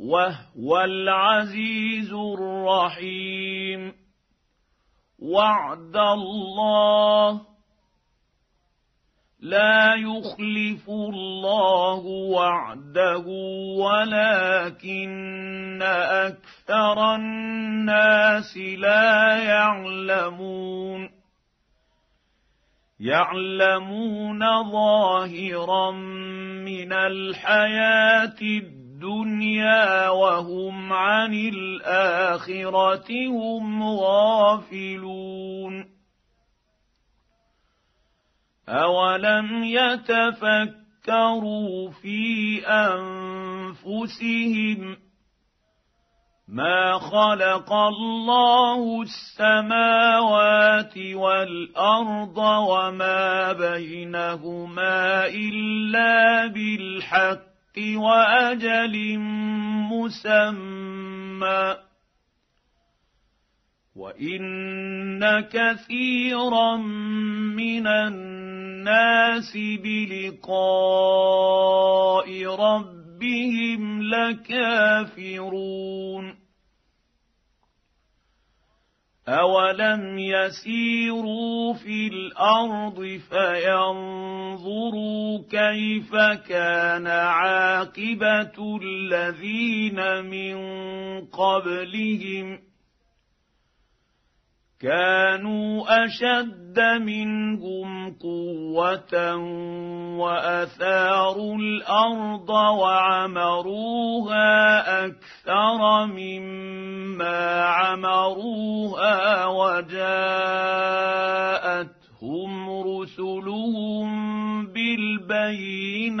وهو العزيز الرحيم. وعد الله لا يخلف الله وعده ولكن أكثر الناس لا يعلمون. يعلمون ظاهرا من الحياة الدنيا الدنيا وهم عن الآخرة هم غافلون. اولم يتفكروا في انفسهم ما خلق الله السماوات والارض وما بينهما الا بالحق وأجل مسمى. وإن كثيرا من الناس بلقاء ربهم لكافرون. اولم يسيروا في الأرض فينظروا كيف كان عاقبه الذين من قبلهم كانوا أشد منهم قوة وأثاروا الأرض وعمروها أكثر مما عمروها وجاءتهم رسلهم بالبينات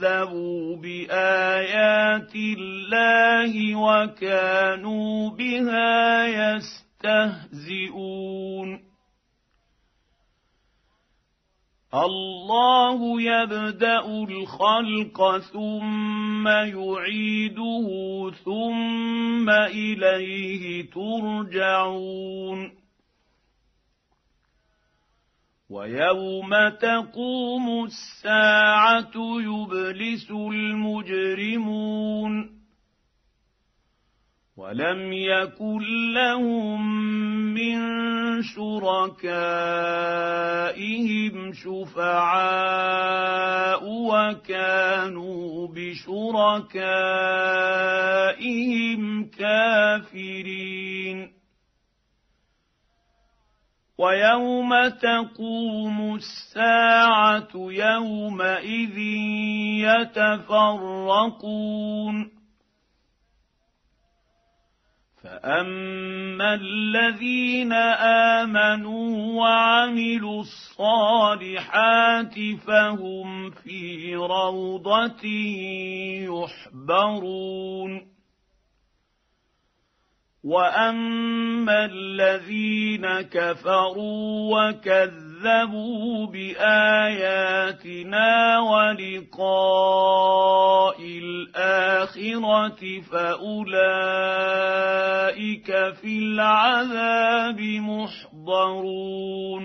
كذبوا بايات الله وكانوا بها يستهزئون الله يبدا الخلق ثم يعيده ثم اليه ترجعون ويوم تقوم الساعة يبلس المجرمون ولم يكن لهم من شركائهم شفعاء وكانوا بشركائهم كافرين. ويوم تقوم الساعة يومئذ يتفرقون. فأما الذين آمنوا وعملوا الصالحات فهم في روضة يحبرون. واما الذين كفروا وكذبوا باياتنا ولقاء الاخره فاولئك اولئك في العذاب محضرون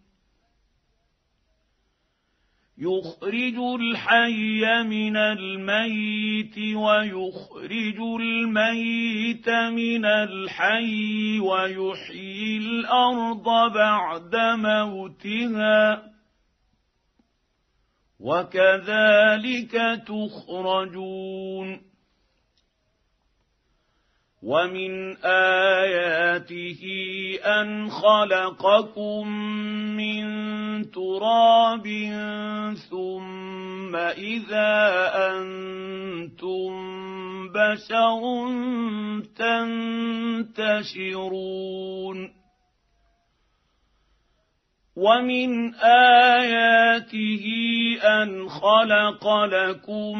يخرج الحي من الميت ويخرج الميت من الحي ويحيي الأرض بعد موتها. وكذلك تخرجون. ومن اياته ان خلقكم من تراب ثم اذا أنتم بشر تنتشرون ومن اياته ان خلق لكم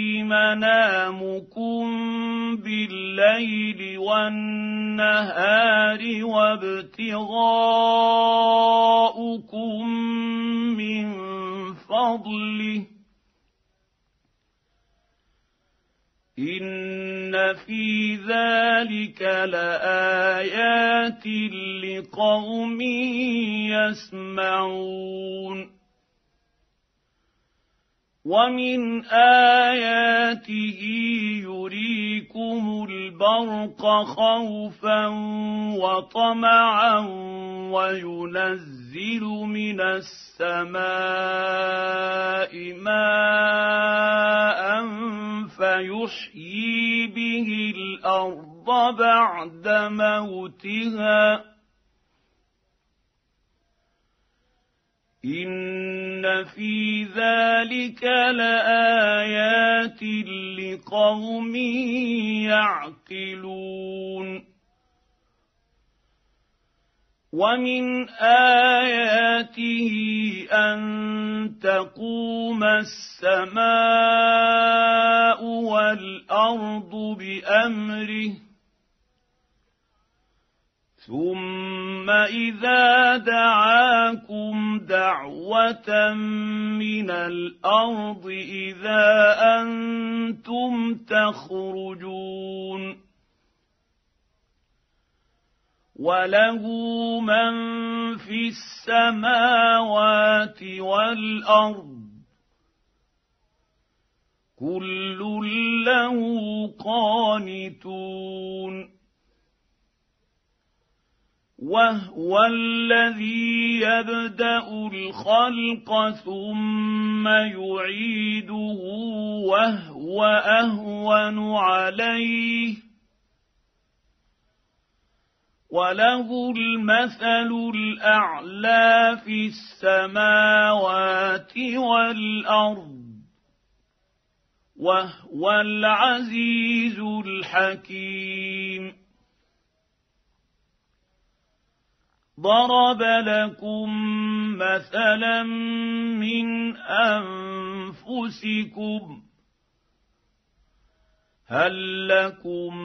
منامكم بالليل والنهار وابتغاؤكم من فضله. إن في ذلك لآيات لقوم يسمعون. ومن اياته يريكم البرق خوفا وطمعا وينزل من السماء ماء فيحيي به الأرض بعد موتها ان في ذلك لايات لقوم يعقلون ومن اياته ان تقوم السماء والارض بامره ثم اذا دعاكم دعوه من الأرض اذا أنتم تخرجون وله من في السماوات والارض كل له قانتون وهو الذي يبدأ الخلق ثم يعيده وهو أهون عليه. وله المثل الأعلى في السماوات والأرض وهو العزيز الحكيم. ضرب لكم مثلا من أنفسكم هل لكم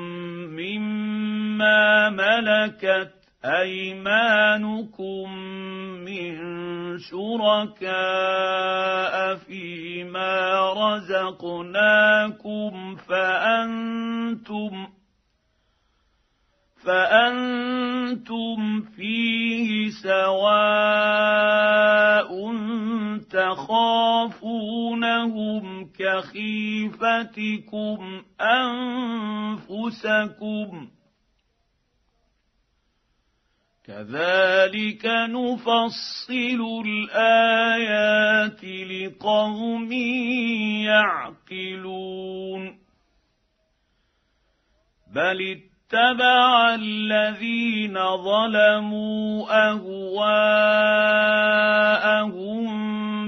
مما ملكت أيمانكم من شركاء فيما رزقناكم فأنتم فأنتم فيه سواء تخافونهم كخيفتكم أنفسكم كذلك نفصل الآيات لقوم يعقلون بل اتبع الذين ظلموا أهواءهم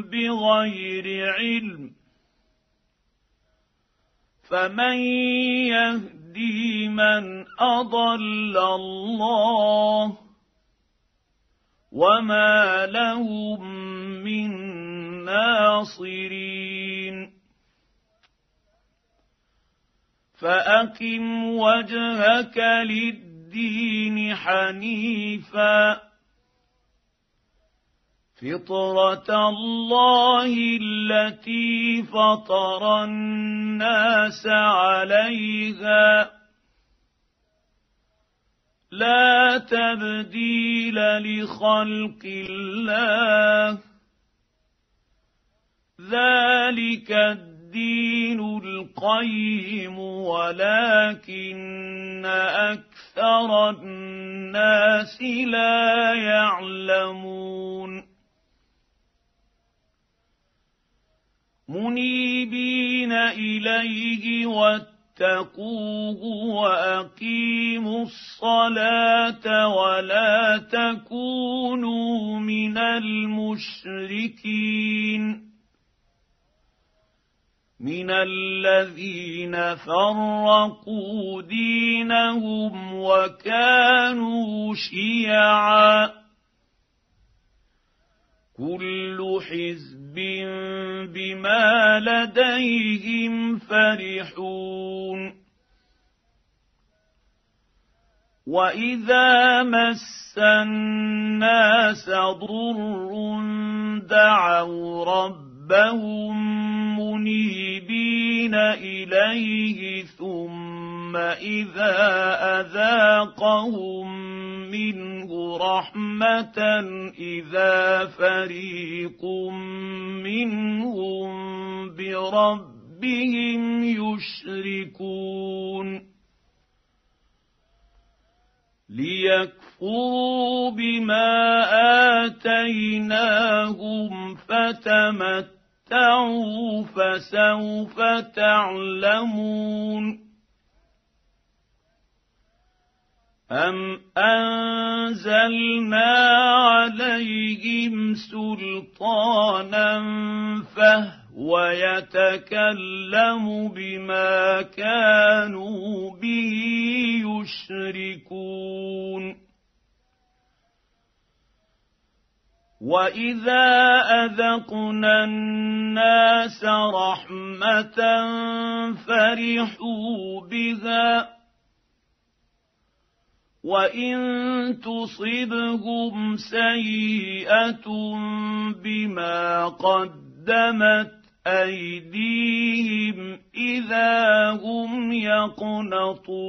بغير علم. فمن يهدي من أضل الله وما لهم من ناصرين. فأقم وجهك للدين حنيفا. فطرة الله التي فطر الناس عليها. لا تبديل لخلق الله. ذلك الدين القيم ولكن أكثر الناس لا يعلمون. منيبين إليه واتقوه وأقيموا الصلاة ولا تكونوا من المشركين. من الذين فرقوا دينهم وكانوا شيعا كل حزب بما لديهم فرحون واذا مس الناس ضر دعوا ربهم منيبين إليه ثم إذا أذاقهم منه رحمة إذا فريق منهم بربهم يشركون ليكفروا بما آتيناهم فتمت تمتعوا فسوف تعلمون أم أنزلنا عليهم سلطانا فهو يتكلم بما كانوا به يشركون واذا اذقنا الناس رحمه فرحوا بها وان تصبهم سيئه بما قدمت ايديهم اذا هم يقنطون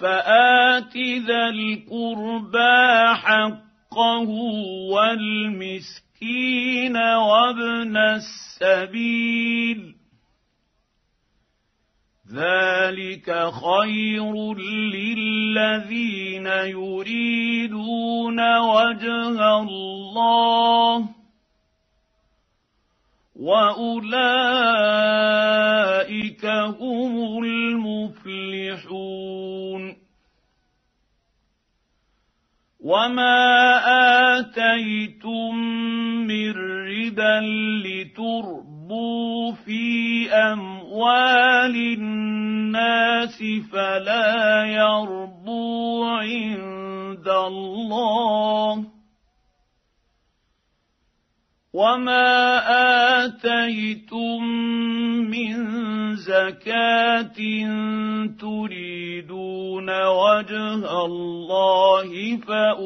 فآت ذا القربى حقه والمسكين وابن السبيل. ذلك خير للذين يريدون وجه الله. واولئك هم المفلحون وما اتيتم من ربا لتربوا في اموال الناس فلا يربو عند الله وما اتيتم من زكاه تريدون وجه الله فاولئك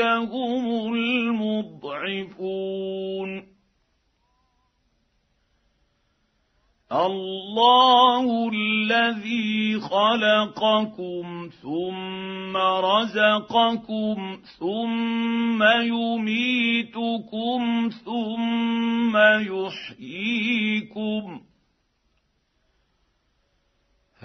هم المضعفون الله الذي خلقكم ثم رزقكم ثم يميتكم ثم يحييكم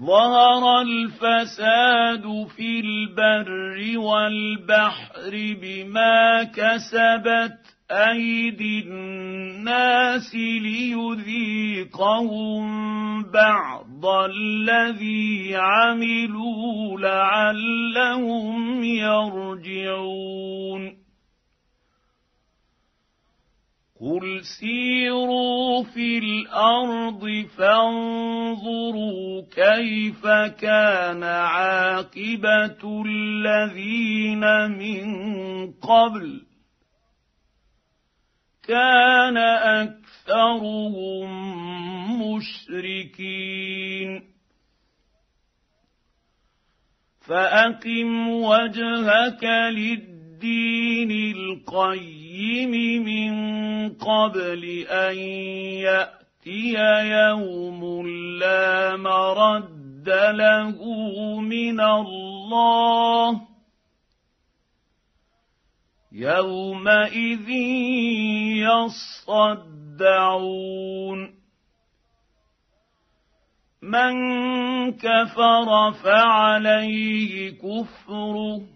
ظهر الفساد في البر والبحر بما كسبت أيدي الناس ليذيقهم بعض الذي عملوا لعلهم يرجعون. قل سيروا في الأرض فانظروا كيف كان عاقبه الذين من قبل كان اكثرهم مشركين فاقم وجهك للدين القيم من قبل أن يأتي يوم لا مرد له من الله. يومئذ يصدعون. من كفر فعليه كفره.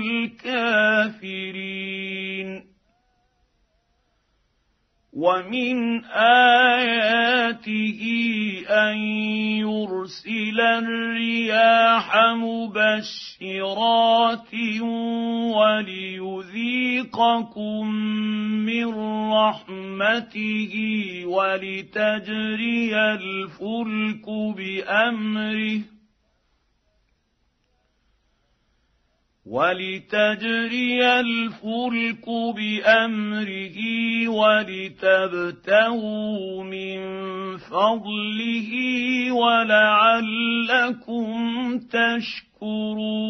الكافرين ومن اياته ان يرسل الرياح مبشرات وليذيقكم من رحمته ولتجري الفلك بامره ولتجري الفلك بأمره ولتبتغوا من فضله ولعلكم تشكرون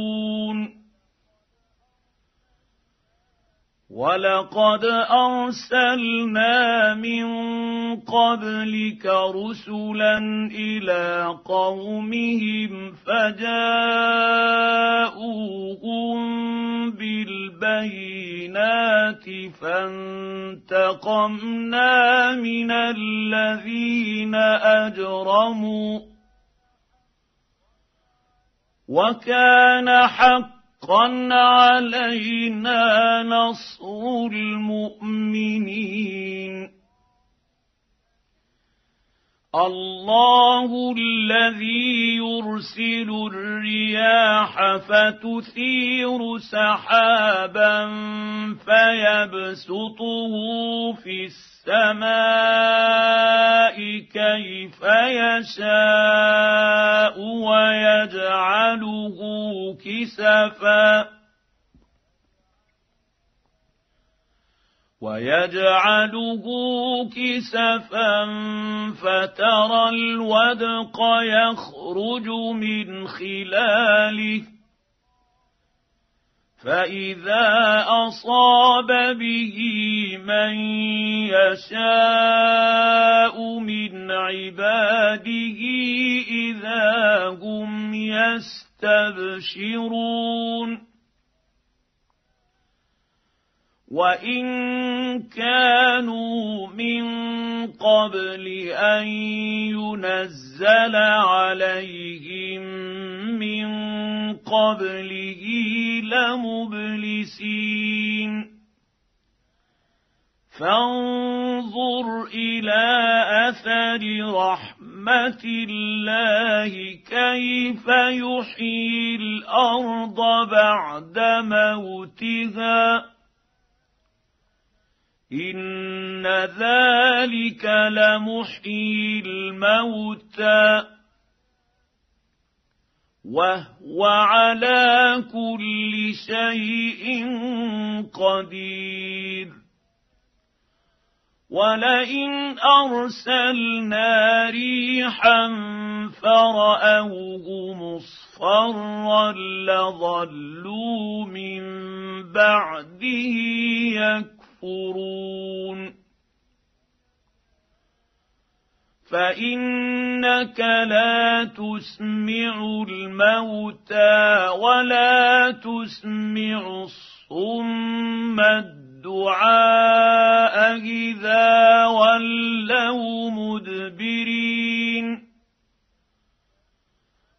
ولقد ارسلنا من قبلك رسلا إلى قومهم فجاءوهم بالبينات فانتقمنا من الذين اجرموا وكان حق حقا علينا نصر المؤمنين. الله الذي يرسل الرياح فتثير سحابا فيبسطه في السماء كيف يشاء ويجعله كسفا ويجعله كسفا فترى الودق يخرج من خلاله. فإذا أصاب به من يشاء من عباده إذا هم يستبشرون. وان كانوا من قبل ان ينزل عليهم من قبله لمبلسين فانظر إلى اثر رحمه الله كيف يحيي الأرض بعد موتها ان ذلك لمحيي الموتى وهو على كل شيء قدير ولئن ارسلنا ريحا فراوه مصفرا لظلوا من بعده يكفرون يكفرون فانك لا تسمع الموتى ولا تسمع الصم الدعاء اذا ولوا مدبرين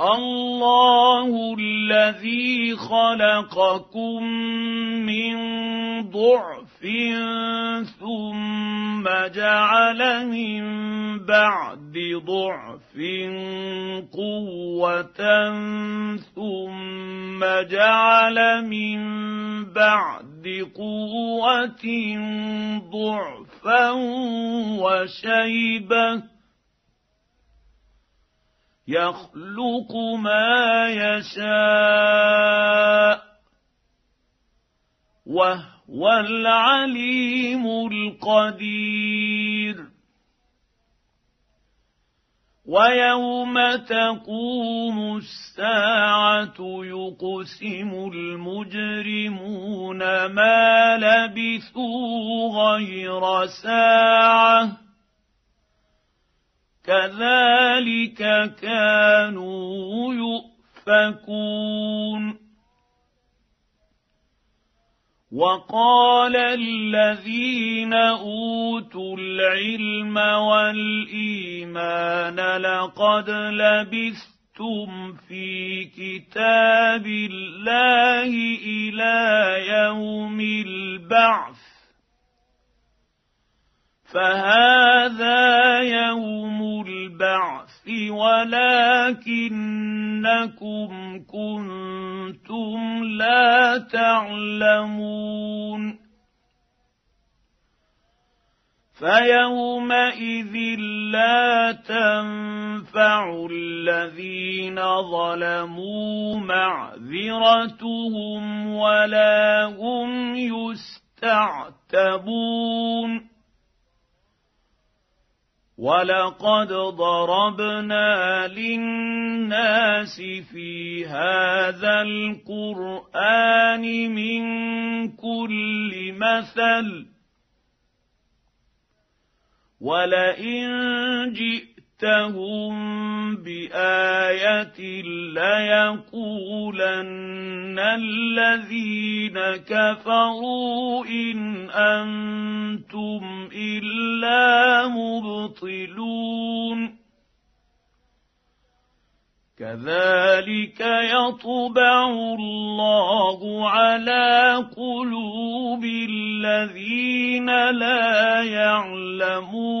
الله الذي خلقكم من ضعف ثم جعل من بعد ضعف قوة ثم جعل من بعد قوة ضعفا وشيبة يخلق ما يشاء وهو العليم القدير. ويوم تقوم الساعة يقسم المجرمون ما لبثوا غير ساعة كذلك كانوا يؤفكون. وقال الذين أوتوا العلم والإيمان لقد لبثتم في كتاب الله إلى يوم البعث. فهذا يوم البعث ولكنكم كنتم لا تعلمون. فيومئذ لا تنفع الذين ظلموا معذرتهم ولا هم يستعتبون. ولقد ضربنا للناس في هذا القران من كل مثل ولئن جئتهم بايه ليقولن الذين كفروا ان أنتم الا مبطلون كذلك يطبع الله على قلوب الذين لا يعلمون